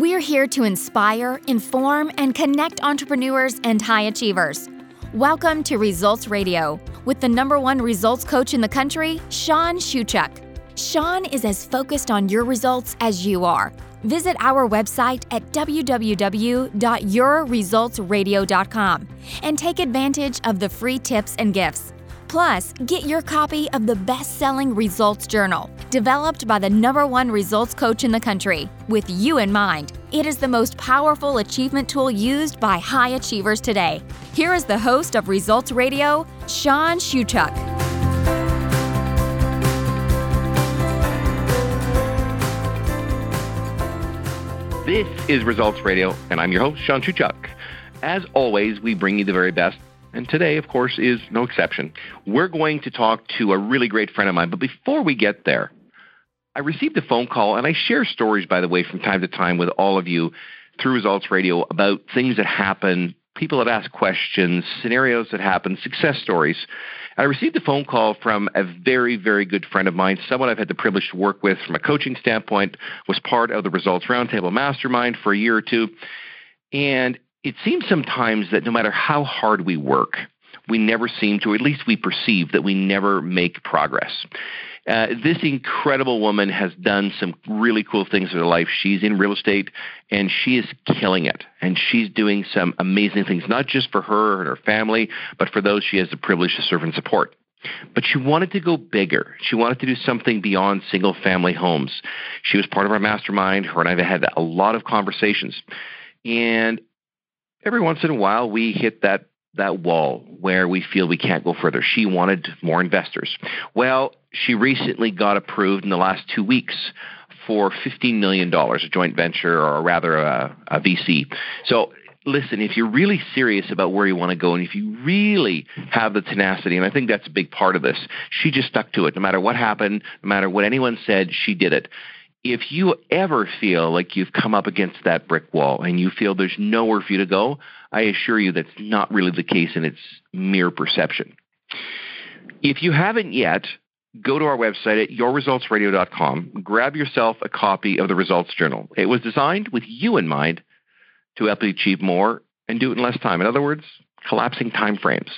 We're here to inspire, inform, and connect entrepreneurs and high achievers. Welcome to Results Radio with the number one results coach in the country, Sean Shuchuk. Sean is as focused on your results as you are. Visit our website at www.yourresultsradio.com and take advantage of the free tips and gifts. Plus, get your copy of the best selling Results Journal, developed by the number one results coach in the country, with you in mind. It is the most powerful achievement tool used by high achievers today. Here is the host of Results Radio, Sean Shuchuk. This is Results Radio, and I'm your host, Sean Shuchuk. As always, we bring you the very best and today, of course, is no exception. We're going to talk to a really great friend of mine. But before we get there, I received a phone call, and I share stories, by the way, from time to time with all of you through Results Radio about things that happen, people that ask questions, scenarios that happen, success stories. And I received a phone call from a very, very good friend of mine, someone I've had the privilege to work with from a coaching standpoint, was part of the Results Roundtable Mastermind for a year or two. And it seems sometimes that no matter how hard we work, we never seem to, or at least we perceive that we never make progress. Uh, this incredible woman has done some really cool things in her life. She's in real estate and she is killing it. And she's doing some amazing things, not just for her and her family, but for those she has the privilege to serve and support. But she wanted to go bigger. She wanted to do something beyond single family homes. She was part of our mastermind. Her and I have had a lot of conversations. And every once in a while we hit that that wall where we feel we can't go further. She wanted more investors. Well, she recently got approved in the last two weeks for $15 million, a joint venture, or rather a, a VC. So listen, if you're really serious about where you want to go and if you really have the tenacity, and I think that's a big part of this, she just stuck to it. No matter what happened, no matter what anyone said, she did it if you ever feel like you've come up against that brick wall and you feel there's nowhere for you to go, I assure you that's not really the case and it's mere perception. If you haven't yet, go to our website at yourresultsradio.com, grab yourself a copy of the Results Journal. It was designed with you in mind to help you achieve more and do it in less time. In other words, collapsing time frames.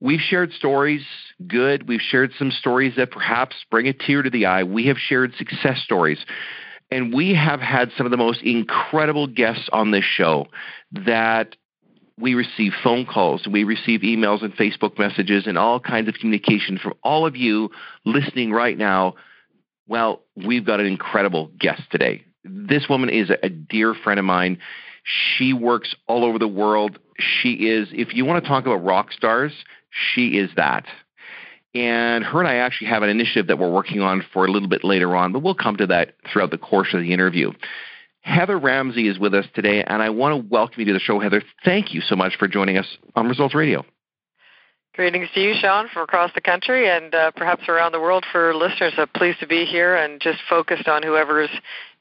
We've shared stories, good. We've shared some stories that perhaps bring a tear to the eye. We have shared success stories. And we have had some of the most incredible guests on this show that we receive phone calls, we receive emails and Facebook messages and all kinds of communication from all of you listening right now. Well, we've got an incredible guest today. This woman is a dear friend of mine. She works all over the world. She is, if you want to talk about rock stars, she is that. And her and I actually have an initiative that we're working on for a little bit later on, but we'll come to that throughout the course of the interview. Heather Ramsey is with us today, and I want to welcome you to the show, Heather. Thank you so much for joining us on Results Radio. Greetings to you, Sean, from across the country and uh, perhaps around the world for listeners. I'm pleased to be here and just focused on whoever's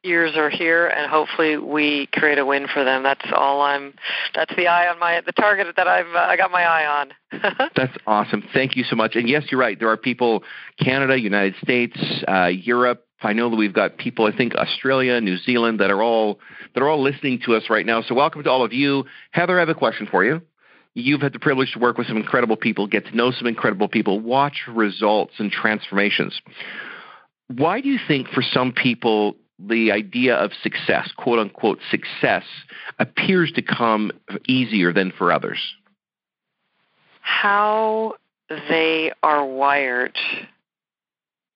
ears are here, and hopefully we create a win for them. That's all I'm. That's the eye on my the target that I've uh, I got my eye on. that's awesome. Thank you so much. And yes, you're right. There are people, Canada, United States, uh, Europe. I know that we've got people. I think Australia, New Zealand, that are all that are all listening to us right now. So welcome to all of you. Heather, I have a question for you. You've had the privilege to work with some incredible people, get to know some incredible people, watch results and transformations. Why do you think for some people the idea of success, quote unquote success, appears to come easier than for others? How they are wired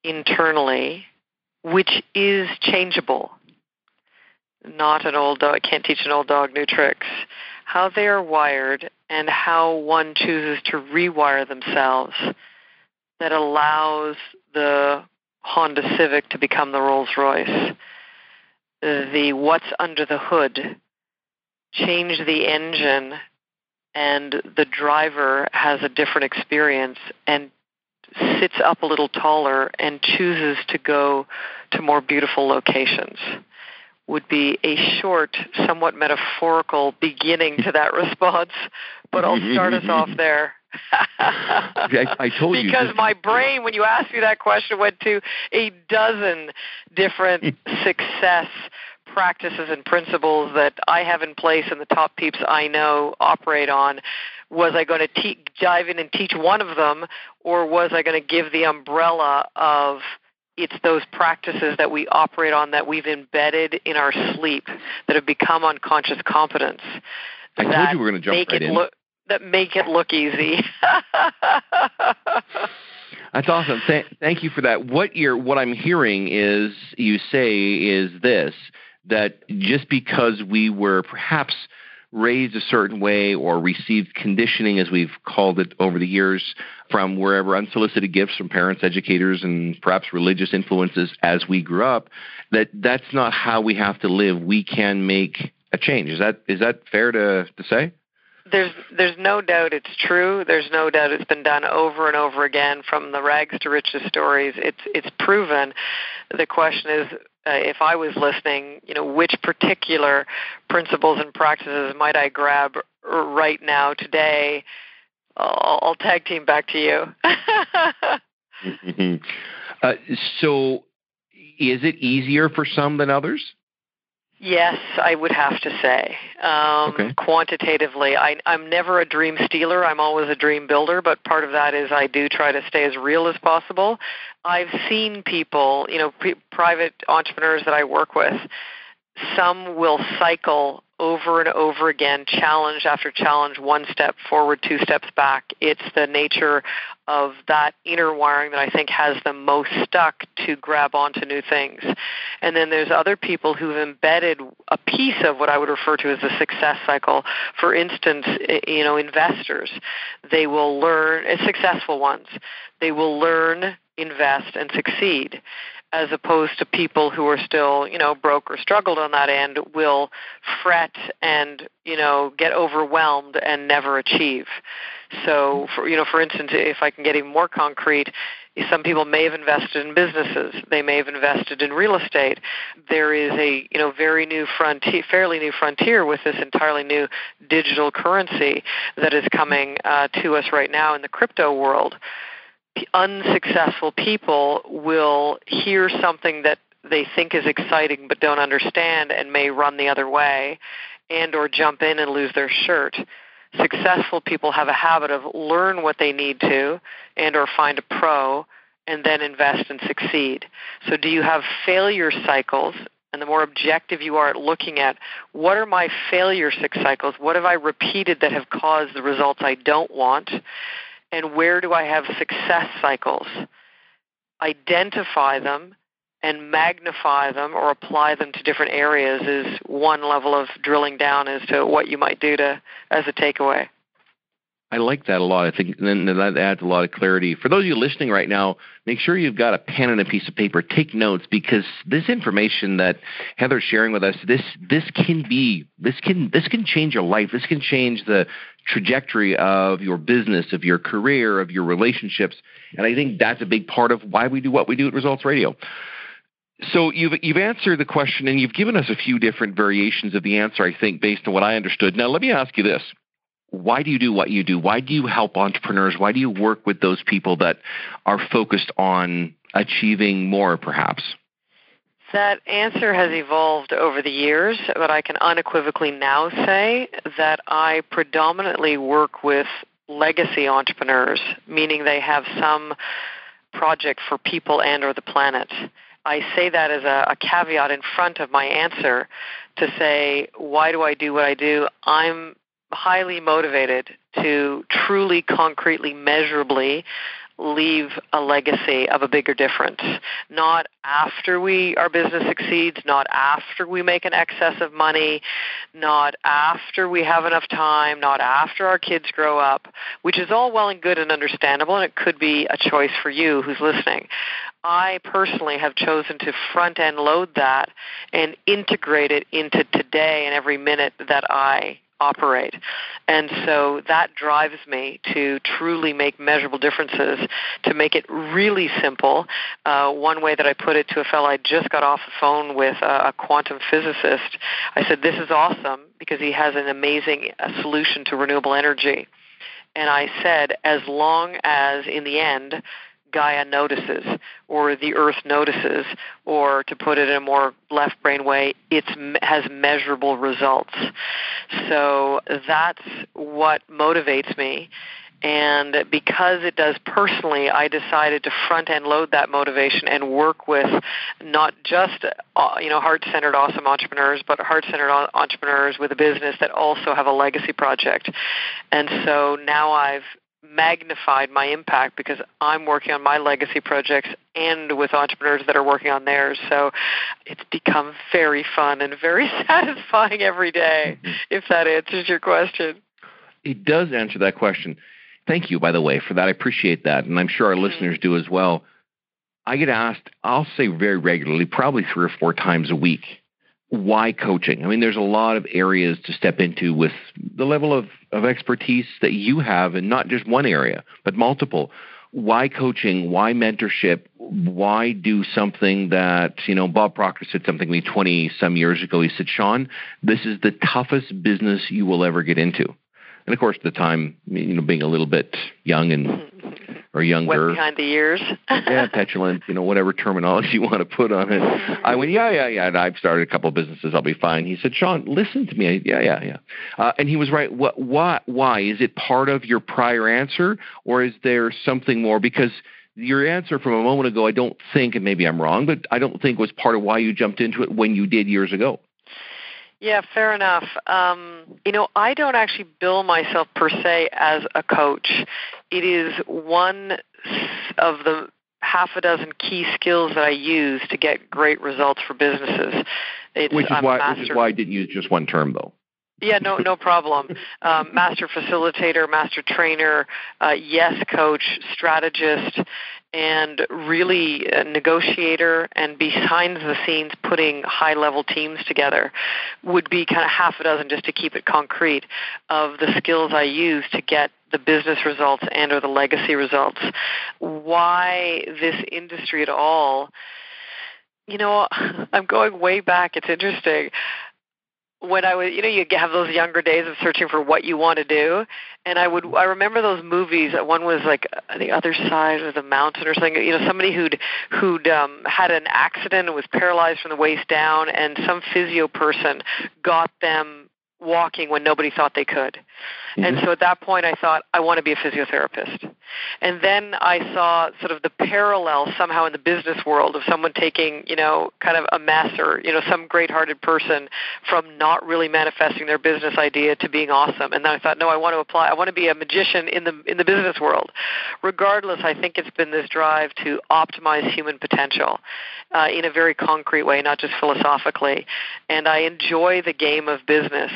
internally, which is changeable. Not an old dog, can't teach an old dog new tricks how they are wired and how one chooses to rewire themselves that allows the Honda Civic to become the Rolls Royce. The what's under the hood, change the engine, and the driver has a different experience and sits up a little taller and chooses to go to more beautiful locations would be a short, somewhat metaphorical beginning to that response, but I'll start us off there. I, I told because you because my brain, when you asked me that question, went to a dozen different hmm. success practices and principles that I have in place and the top peeps I know operate on. Was I going to te- dive in and teach one of them, or was I going to give the umbrella of it's those practices that we operate on that we've embedded in our sleep that have become unconscious competence. I told you we were going to jump right in. Look, that make it look easy. That's awesome. Th- thank you for that. What you're, what I'm hearing is you say is this that just because we were perhaps raised a certain way or received conditioning, as we've called it over the years, from wherever unsolicited gifts from parents, educators, and perhaps religious influences as we grew up, that that's not how we have to live. We can make a change. Is that is that fair to, to say? There's there's no doubt it's true. There's no doubt it's been done over and over again from the rags to riches stories. It's it's proven. The question is uh, if I was listening, you know, which particular principles and practices might I grab right now today? I'll, I'll tag team back to you. uh, so, is it easier for some than others? Yes, I would have to say. Um, okay. Quantitatively, I, I'm never a dream stealer. I'm always a dream builder, but part of that is I do try to stay as real as possible. I've seen people, you know, p- private entrepreneurs that I work with, some will cycle over and over again, challenge after challenge, one step forward, two steps back. It's the nature of that inner wiring that I think has them most stuck to grab onto new things. And then there's other people who've embedded a piece of what I would refer to as the success cycle. For instance, you know, investors, they will learn, successful ones, they will learn, invest, and succeed as opposed to people who are still, you know, broke or struggled on that end will fret and, you know, get overwhelmed and never achieve. So, for, you know, for instance, if I can get even more concrete, some people may have invested in businesses. They may have invested in real estate. There is a you know very new frontier, fairly new frontier with this entirely new digital currency that is coming uh, to us right now in the crypto world unsuccessful people will hear something that they think is exciting but don't understand and may run the other way and or jump in and lose their shirt. Successful people have a habit of learn what they need to and or find a pro and then invest and succeed. So do you have failure cycles? And the more objective you are at looking at what are my failure cycles? What have i repeated that have caused the results i don't want and where do I have success cycles? Identify them and magnify them or apply them to different areas is one level of drilling down as to what you might do to as a takeaway. I like that a lot. I think then that adds a lot of clarity. For those of you listening right now, make sure you've got a pen and a piece of paper. Take notes because this information that Heather's sharing with us, this this can be this can this can change your life. This can change the trajectory of your business, of your career, of your relationships. And I think that's a big part of why we do what we do at Results Radio. So you've you've answered the question and you've given us a few different variations of the answer, I think, based on what I understood. Now let me ask you this why do you do what you do? Why do you help entrepreneurs? Why do you work with those people that are focused on achieving more, perhaps? That answer has evolved over the years, but I can unequivocally now say that I predominantly work with legacy entrepreneurs, meaning they have some project for people and or the planet. I say that as a, a caveat in front of my answer to say, why do I do what I do? I'm highly motivated to truly, concretely, measurably leave a legacy of a bigger difference. Not after we our business succeeds, not after we make an excess of money, not after we have enough time, not after our kids grow up, which is all well and good and understandable and it could be a choice for you who's listening. I personally have chosen to front end load that and integrate it into today and every minute that I operate. And so that drives me to truly make measurable differences, to make it really simple. Uh, one way that I put it to a fellow I just got off the phone with, a, a quantum physicist, I said, This is awesome because he has an amazing uh, solution to renewable energy And I said, as long as in the end Gaia notices or the earth notices or to put it in a more left brain way it has measurable results so that's what motivates me and because it does personally, I decided to front end load that motivation and work with not just uh, you know heart centered awesome entrepreneurs, but heart centered entrepreneurs with a business that also have a legacy project. And so now I've magnified my impact because I'm working on my legacy projects and with entrepreneurs that are working on theirs. So it's become very fun and very satisfying every day, mm-hmm. if that answers your question. It does answer that question. Thank you, by the way, for that. I appreciate that. And I'm sure our mm-hmm. listeners do as well. I get asked, I'll say very regularly, probably three or four times a week, why coaching? I mean, there's a lot of areas to step into with the level of, of expertise that you have in not just one area, but multiple. Why coaching? Why mentorship? Why do something that, you know, Bob Proctor said something to me 20 some years ago. He said, Sean, this is the toughest business you will ever get into. And of course, the time, you know, being a little bit young and or younger, Wet behind the ears, yeah, petulant, you know, whatever terminology you want to put on it. I went, yeah, yeah, yeah. And I've started a couple of businesses. I'll be fine. He said, Sean, listen to me. I, yeah, yeah, yeah. Uh, and he was right. What? Why? Why is it part of your prior answer, or is there something more? Because your answer from a moment ago, I don't think, and maybe I'm wrong, but I don't think was part of why you jumped into it when you did years ago. Yeah, fair enough. Um, you know, I don't actually bill myself per se as a coach. It is one of the half a dozen key skills that I use to get great results for businesses. It's, which is I'm why master- which is why I didn't use just one term though. Yeah, no, no problem. Um, master facilitator, master trainer, uh, yes coach, strategist, and really a negotiator and behind the scenes putting high level teams together would be kind of half a dozen just to keep it concrete of the skills I use to get the business results and or the legacy results. Why this industry at all? You know, I'm going way back. It's interesting when I was, you know, you have those younger days of searching for what you want to do, and I would, I remember those movies. One was like the other side of the mountain or something. You know, somebody who'd who'd um, had an accident and was paralyzed from the waist down, and some physio person got them walking when nobody thought they could. Mm-hmm. And so at that point, I thought, I want to be a physiotherapist. And then I saw sort of the parallel somehow in the business world of someone taking, you know, kind of a mess or, you know, some great hearted person from not really manifesting their business idea to being awesome. And then I thought, no, I want to apply, I want to be a magician in the, in the business world. Regardless, I think it's been this drive to optimize human potential uh, in a very concrete way, not just philosophically. And I enjoy the game of business.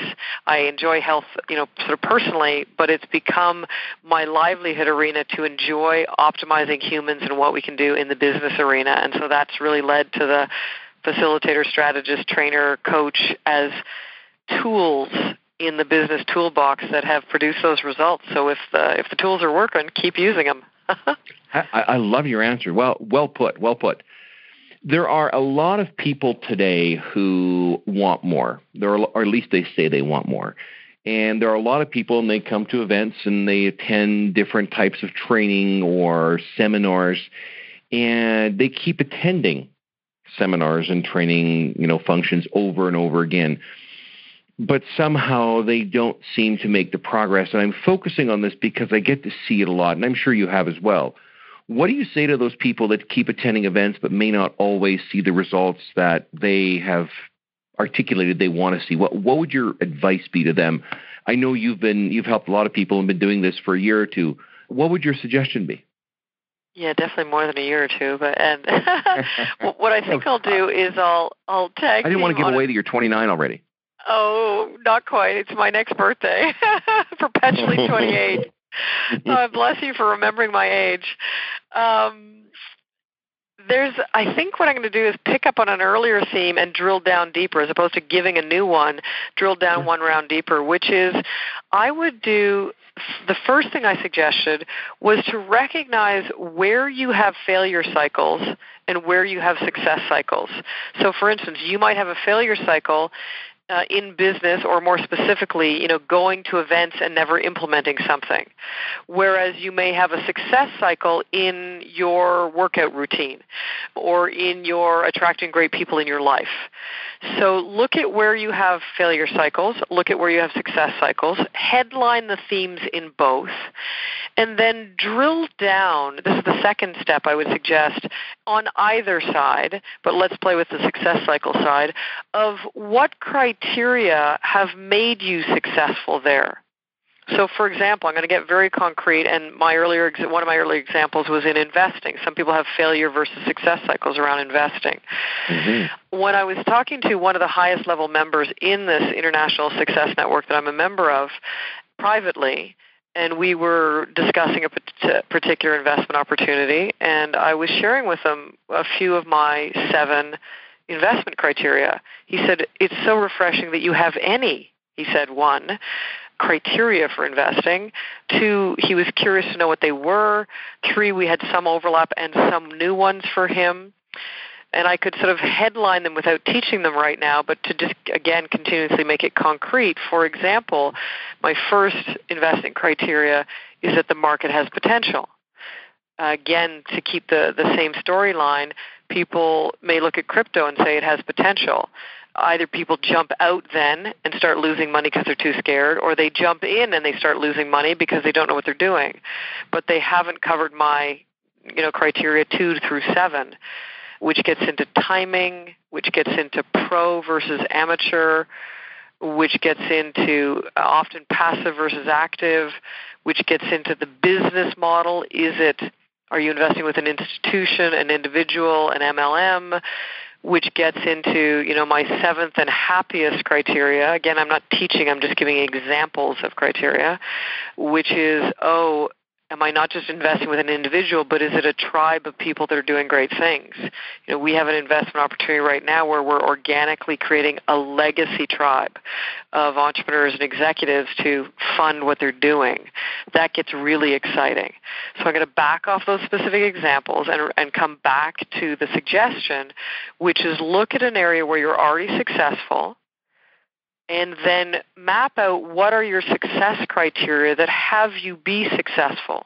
I enjoy health, you know, sort of personally, but it's become my livelihood arena to enjoy optimizing humans and what we can do in the business arena. And so that's really led to the facilitator, strategist, trainer, coach as tools in the business toolbox that have produced those results. So if the if the tools are working, keep using them. I, I love your answer. Well, well put. Well put. There are a lot of people today who want more. There are, or at least they say they want more. And there are a lot of people, and they come to events and they attend different types of training or seminars, and they keep attending seminars and training, you know, functions over and over again. But somehow they don't seem to make the progress. And I'm focusing on this because I get to see it a lot, and I'm sure you have as well. What do you say to those people that keep attending events but may not always see the results that they have articulated they want to see. What what would your advice be to them? I know you've been you've helped a lot of people and been doing this for a year or two. What would your suggestion be? Yeah, definitely more than a year or two. But and what I think I'll do is I'll I'll tag. I didn't want to give away that you're 29 already. Oh, not quite. It's my next birthday. Perpetually 28. oh, bless you for remembering my age. Um, there's I think what I'm going to do is pick up on an earlier theme and drill down deeper as opposed to giving a new one, drill down one round deeper, which is I would do the first thing I suggested was to recognize where you have failure cycles and where you have success cycles. So for instance, you might have a failure cycle uh, in business or more specifically, you know, going to events and never implementing something. Whereas you may have a success cycle in your workout routine or in your attracting great people in your life. So look at where you have failure cycles, look at where you have success cycles, headline the themes in both, and then drill down. This is the second step I would suggest on either side, but let's play with the success cycle side of what criteria have made you successful there. So, for example, I'm going to get very concrete, and my earlier one of my earlier examples was in investing. Some people have failure versus success cycles around investing. Mm-hmm. When I was talking to one of the highest level members in this international success network that I'm a member of, privately, and we were discussing a particular investment opportunity, and I was sharing with them a few of my seven investment criteria. He said, It's so refreshing that you have any. He said, one, criteria for investing. Two, he was curious to know what they were. Three, we had some overlap and some new ones for him. And I could sort of headline them without teaching them right now, but to just, again, continuously make it concrete. For example, my first investing criteria is that the market has potential. Uh, again, to keep the, the same storyline, people may look at crypto and say it has potential either people jump out then and start losing money because they're too scared, or they jump in and they start losing money because they don't know what they're doing. But they haven't covered my, you know, criteria two through seven, which gets into timing, which gets into pro versus amateur, which gets into uh, often passive versus active, which gets into the business model. Is it are you investing with an institution, an individual, an MLM? which gets into you know my seventh and happiest criteria again i'm not teaching i'm just giving examples of criteria which is oh am I not just investing with an individual, but is it a tribe of people that are doing great things? You know, we have an investment opportunity right now where we're organically creating a legacy tribe of entrepreneurs and executives to fund what they're doing. That gets really exciting. So I'm going to back off those specific examples and, and come back to the suggestion, which is look at an area where you're already successful and then map out what are your success criteria that have you be successful.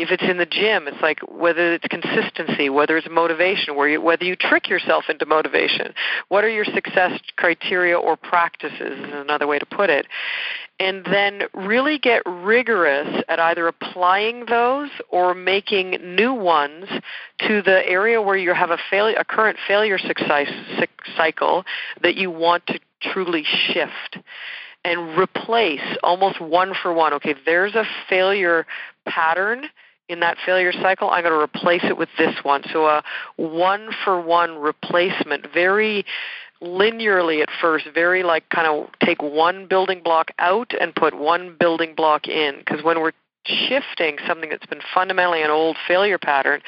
If it's in the gym, it's like whether it's consistency, whether it's motivation, whether you trick yourself into motivation. What are your success criteria or practices is another way to put it. And then really get rigorous at either applying those or making new ones to the area where you have a, failure, a current failure success cycle that you want to truly shift and replace almost one for one. Okay, there's a failure pattern in that failure cycle. I'm going to replace it with this one. So a one for one replacement, very linearly at first, very like kind of take one building block out and put one building block in. Because when we're shifting something that's been fundamentally an old failure pattern,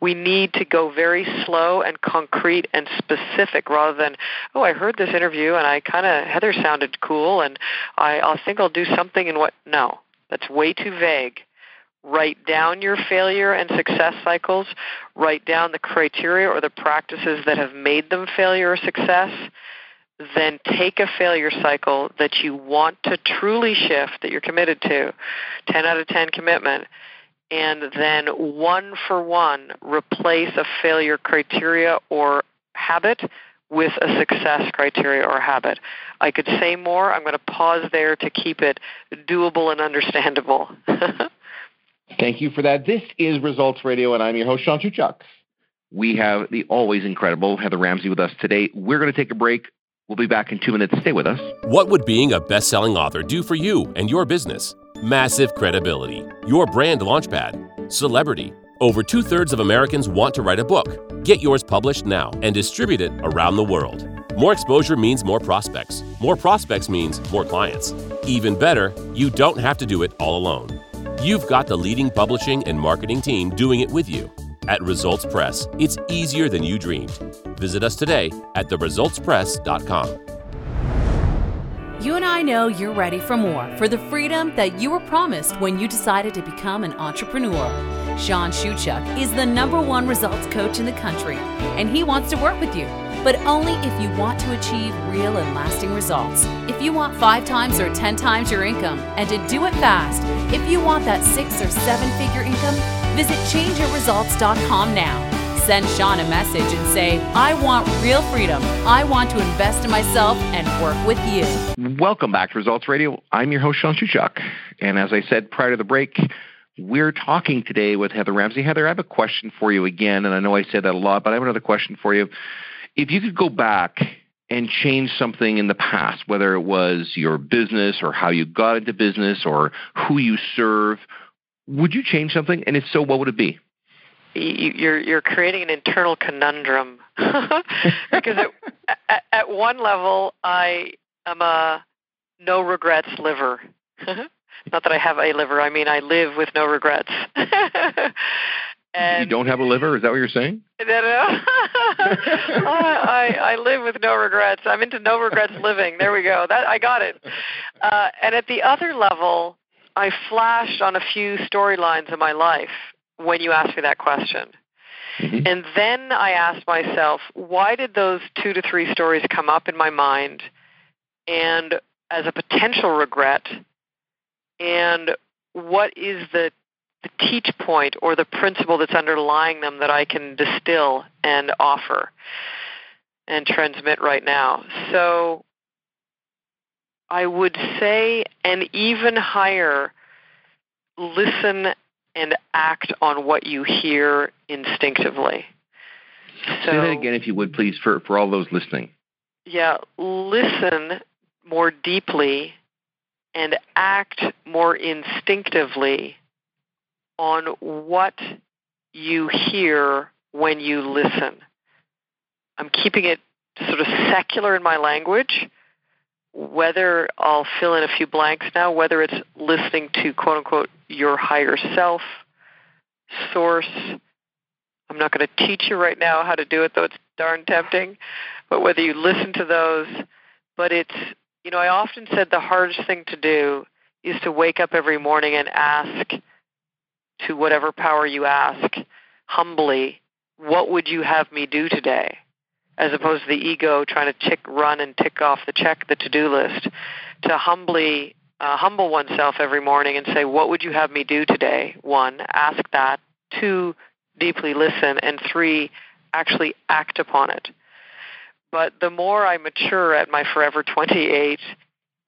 we need to go very slow and concrete and specific rather than, oh, I heard this interview and I kind of, Heather sounded cool and I, I think I'll do something in what, no, that's way too vague. Write down your failure and success cycles. Write down the criteria or the practices that have made them failure or success then take a failure cycle that you want to truly shift, that you're committed to, 10 out of 10 commitment, and then one for one replace a failure criteria or habit with a success criteria or habit. I could say more. I'm going to pause there to keep it doable and understandable. Thank you for that. This is Results Radio, and I'm your host, Sean Shuchuk. We have the always incredible Heather Ramsey with us today. We're going to take a break. We'll be back in two minutes. Stay with us. What would being a best selling author do for you and your business? Massive credibility, your brand launchpad, celebrity. Over two thirds of Americans want to write a book. Get yours published now and distribute it around the world. More exposure means more prospects. More prospects means more clients. Even better, you don't have to do it all alone. You've got the leading publishing and marketing team doing it with you. At Results Press, it's easier than you dreamed. Visit us today at theresultspress.com. You and I know you're ready for more, for the freedom that you were promised when you decided to become an entrepreneur. Sean Shuchuk is the number one results coach in the country, and he wants to work with you. but only if you want to achieve real and lasting results. If you want five times or 10 times your income and to do it fast, if you want that six or seven figure income, visit changeyourresults.com now. Send Sean a message and say, I want real freedom. I want to invest in myself and work with you. Welcome back to Results Radio. I'm your host, Sean Shuchuk. And as I said prior to the break, we're talking today with Heather Ramsey. Heather, I have a question for you again, and I know I said that a lot, but I have another question for you. If you could go back and change something in the past, whether it was your business or how you got into business or who you serve, would you change something? And if so, what would it be? You're you're creating an internal conundrum because at, at, at one level, I am a no regrets liver. Not that I have a liver. I mean, I live with no regrets. and you don't have a liver? Is that what you're saying? No, no. I, I live with no regrets. I'm into no regrets living. There we go. That I got it. Uh, and at the other level, I flashed on a few storylines in my life when you asked me that question. Mm-hmm. And then I asked myself, why did those two to three stories come up in my mind? And as a potential regret, and what is the, the teach point or the principle that's underlying them that I can distill and offer and transmit right now. So I would say an even higher listen and act on what you hear instinctively. So, Say that again, if you would, please, for, for all those listening. Yeah, listen more deeply and act more instinctively on what you hear when you listen. I'm keeping it sort of secular in my language. Whether I'll fill in a few blanks now, whether it's listening to quote unquote your higher self, source. I'm not going to teach you right now how to do it, though it's darn tempting. But whether you listen to those, but it's you know, I often said the hardest thing to do is to wake up every morning and ask to whatever power you ask humbly, what would you have me do today? As opposed to the ego trying to tick, run and tick off the check, the to-do list, to humbly uh, humble oneself every morning and say, what would you have me do today? One, ask that. Two, deeply listen. And three, actually act upon it. But the more I mature at my forever 28,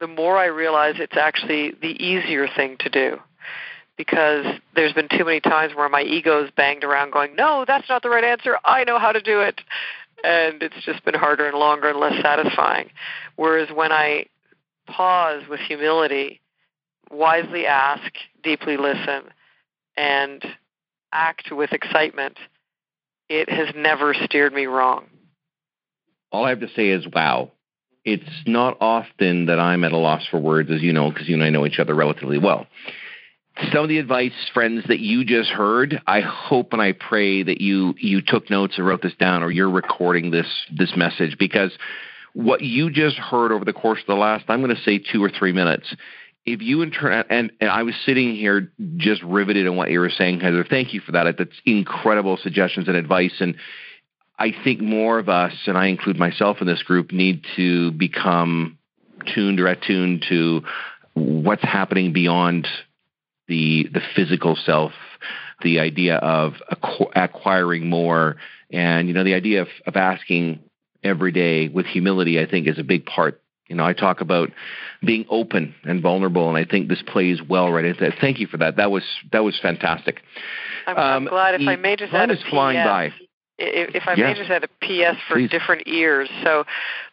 the more I realize it's actually the easier thing to do. Because there's been too many times where my ego's banged around going, no, that's not the right answer. I know how to do it. And it's just been harder and longer and less satisfying. Whereas when I pause with humility, wisely ask, deeply listen, and act with excitement, it has never steered me wrong all I have to say is wow. It's not often that I'm at a loss for words, as you know, because you and I know each other relatively well. Some of the advice, friends, that you just heard, I hope and I pray that you you took notes and wrote this down, or you're recording this this message because what you just heard over the course of the last, I'm going to say two or three minutes. If you in turn, and, and I was sitting here just riveted on what you were saying, Heather. Thank you for that. That's incredible suggestions and advice. And I think more of us, and I include myself in this group, need to become tuned or attuned to what's happening beyond the the physical self, the idea of acquiring more, and you know the idea of, of asking every day with humility. I think is a big part. You know, I talk about being open and vulnerable, and I think this plays well right into that. Thank you for that. That was that was fantastic. I'm, um, I'm glad if I may just add a flying by if I may just add a PS for Please. different ears. So,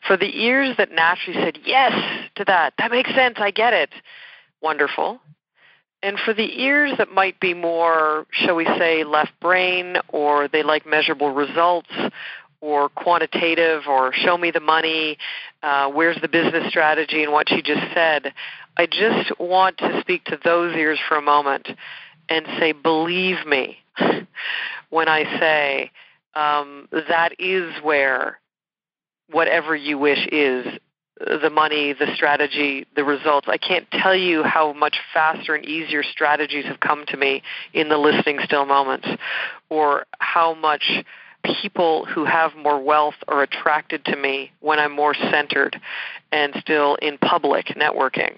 for the ears that naturally said yes to that, that makes sense, I get it, wonderful. And for the ears that might be more, shall we say, left brain, or they like measurable results, or quantitative, or show me the money, uh, where's the business strategy, and what you just said, I just want to speak to those ears for a moment and say, believe me when I say, um, that is where whatever you wish is the money, the strategy, the results. I can't tell you how much faster and easier strategies have come to me in the listening still moments, or how much people who have more wealth are attracted to me when I'm more centered and still in public networking.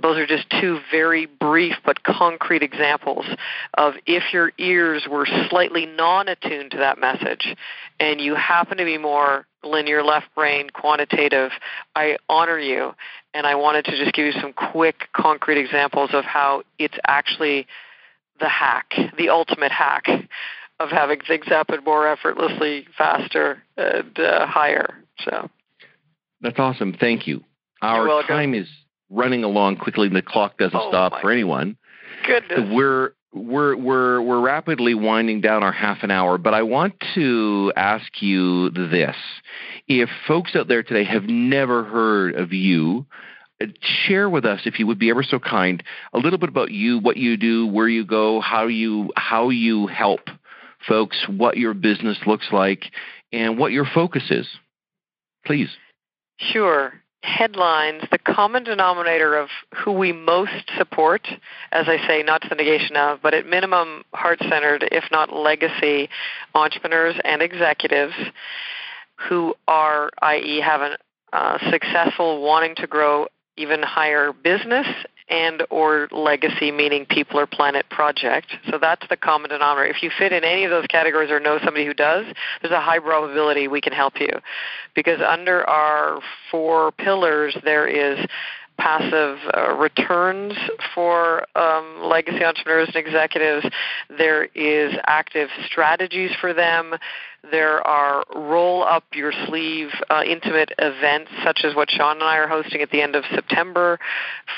Those are just two very brief but concrete examples of if your ears were slightly non attuned to that message and you happen to be more linear left brain, quantitative, I honor you. And I wanted to just give you some quick, concrete examples of how it's actually the hack, the ultimate hack of having things happen more effortlessly, faster, and uh, higher. So that's awesome. Thank you. Our time is running along quickly. The clock doesn't oh, stop for anyone. Goodness. We're we're we're we're rapidly winding down our half an hour, but I want to ask you this: If folks out there today have never heard of you, share with us, if you would be ever so kind, a little bit about you, what you do, where you go, how you how you help folks, what your business looks like, and what your focus is. Please. Sure. Headlines, the common denominator of who we most support, as I say, not to the negation of, but at minimum heart centered, if not legacy entrepreneurs and executives who are, i.e., have a uh, successful, wanting to grow even higher business and or legacy meaning people or planet project so that's the common denominator if you fit in any of those categories or know somebody who does there's a high probability we can help you because under our four pillars there is passive uh, returns for um, legacy entrepreneurs and executives. There is active strategies for them. There are roll up your sleeve uh, intimate events, such as what Sean and I are hosting at the end of September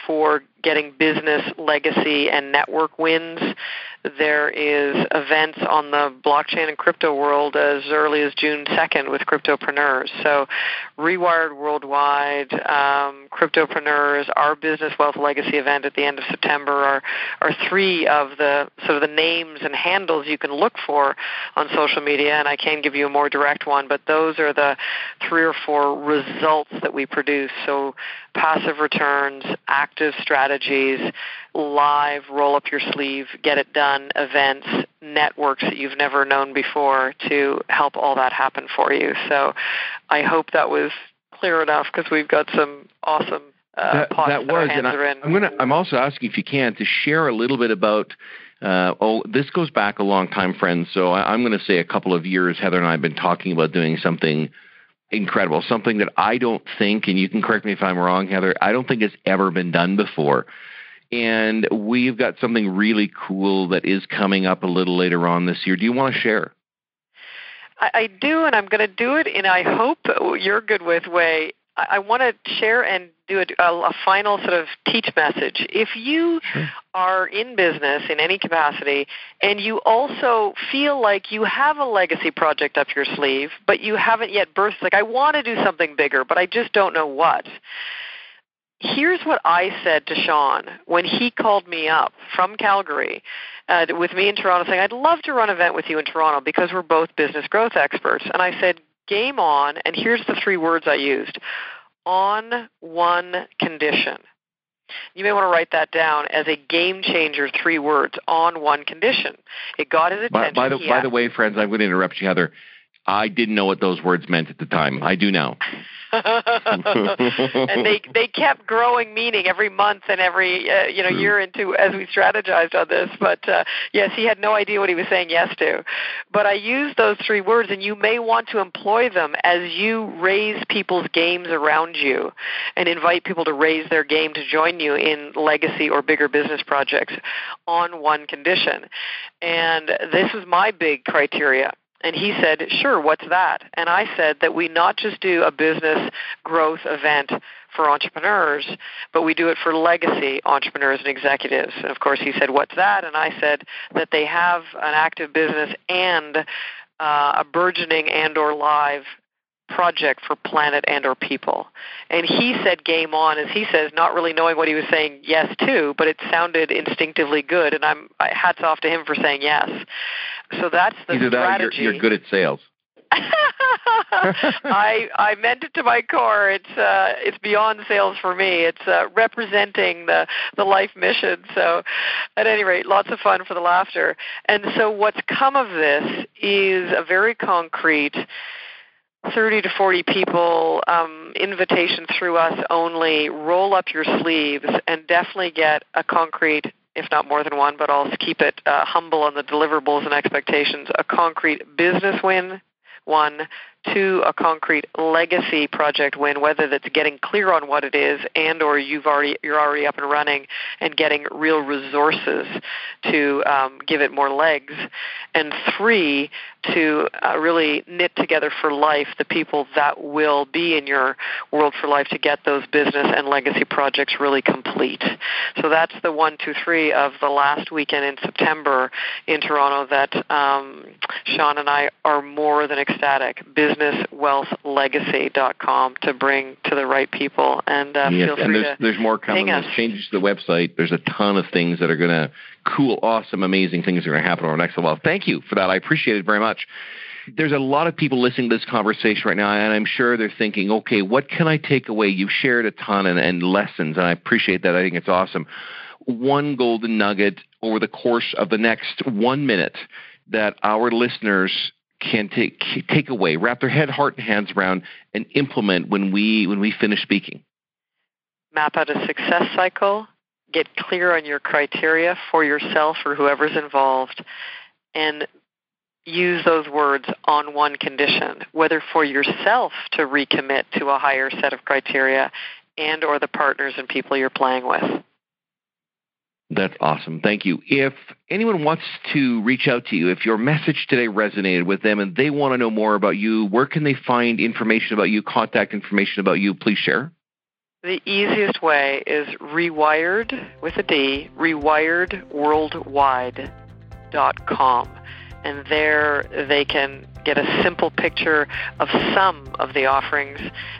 for getting business, legacy, and network wins. There is events on the blockchain and crypto world as early as June 2nd with cryptopreneurs. So, Rewired Worldwide, um, cryptopreneurs, our Business Wealth Legacy event at the end of September are, are three of the sort of the names and handles you can look for on social media. And I can give you a more direct one, but those are the three or four results that we produce. So, passive returns, active strategies, live, roll up your sleeve, get it done events, networks that you've never known before to help all that happen for you. So I hope that was clear enough because we've got some awesome uh, that, that was, and I, am gonna. I'm also asking if you can to share a little bit about. Uh, oh, this goes back a long time, friends. So I, I'm going to say a couple of years. Heather and I have been talking about doing something incredible, something that I don't think, and you can correct me if I'm wrong, Heather. I don't think has ever been done before. And we've got something really cool that is coming up a little later on this year. Do you want to share? I, I do, and I'm going to do it in, I hope, you're good with way. I, want to share and do a, a, final sort of teach message. If you sure. are in business in any capacity and you also feel like you have a legacy project up your sleeve, but you haven't yet birthed, like, I want to do something bigger, but I just don't know what here's what I said to Sean when he called me up from Calgary uh, with me in Toronto saying, I'd love to run an event with you in Toronto because we're both business growth experts. And I said, game on, and here's the three words I used on one condition. You may want to write that down as a game changer, three words, on one condition. It got his attention. By, by the, by the way, friends, I'm going to interrupt you, Heather. I didn't know what those words meant at the time. I do now. and they they kept growing meaning every month and every uh, you know True. year into as we strategized on this. But uh, yes, he had no idea what he was saying yes to. But I used those three words, and you may want to employ them as you raise people's games around you, and invite people to raise their game to join you in legacy or bigger business projects on one condition. And this was my big criteria and he said, Sure, what's that? And I said that we not just do a business growth event for entrepreneurs, but we do it for legacy entrepreneurs and executives. And of course, he said, What's that? And I said that they have an active business and uh, a burgeoning and or live project for planet and or people. And he said game on as he says not really knowing what he was saying yes to, but it sounded instinctively good and I'm hats off to him for saying yes. So that's the Either strategy. That you're, you're good at sales. I I meant it to my core. It's uh, it's beyond sales for me. It's uh, representing the the life mission. So, at any rate, lots of fun for the laughter. And so, what's come of this is a very concrete 30 to 40 people, um, invitation through us only, roll up your sleeves and definitely get a concrete, if not more than one, but I'll keep it uh, humble on the deliverables and expectations, a concrete business win, one, to a concrete legacy project win, whether that's getting clear on what it is and or you've already you're already up and running and getting real resources to um, give it more legs, and three to uh, really knit together for life the people that will be in your world for life to get those business and legacy projects really complete. So that's the one, two, three of the last weekend in September in Toronto that um, Sean and I are more than ecstatic. Business businesswealthlegacy.com to bring to the right people. And uh, yes, feel free and there's, to there's more coming. There's changes to the website. There's a ton of things that are going to cool, awesome, amazing things are going to happen over the next while. Thank you for that. I appreciate it very much. There's a lot of people listening to this conversation right now, and I'm sure they're thinking, okay, what can I take away? You've shared a ton and, and lessons, and I appreciate that. I think it's awesome. One golden nugget over the course of the next one minute that our listeners can take take away, wrap their head, heart, and hands around, and implement when we when we finish speaking? Map out a success cycle. Get clear on your criteria for yourself or whoever's involved, and use those words on one condition, whether for yourself to recommit to a higher set of criteria and or the partners and people you're playing with. That's awesome. Thank you. If anyone wants to reach out to you, if your message today resonated with them and they want to know more about you, where can they find information about you, contact information about you? Please share. The easiest way is rewired with a D, rewiredworldwide.com. And there they can get a simple picture of some of the offerings.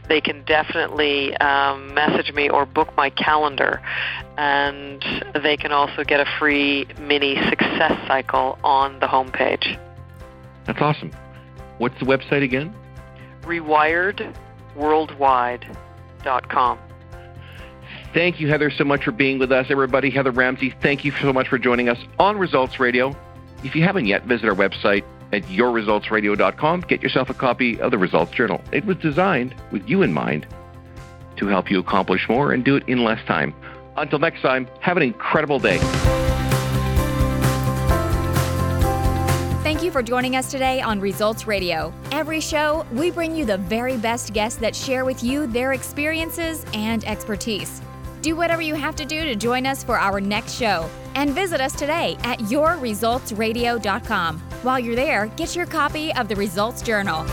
They can definitely um, message me or book my calendar. And they can also get a free mini success cycle on the homepage. That's awesome. What's the website again? rewiredworldwide.com. Thank you, Heather, so much for being with us. Everybody, Heather Ramsey, thank you so much for joining us on Results Radio. If you haven't yet, visit our website at yourresultsradio.com. Get yourself a copy of the Results Journal. It was designed with you in mind to help you accomplish more and do it in less time. Until next time, have an incredible day. Thank you for joining us today on Results Radio. Every show, we bring you the very best guests that share with you their experiences and expertise. Do whatever you have to do to join us for our next show. And visit us today at yourresultsradio.com. While you're there, get your copy of the Results Journal.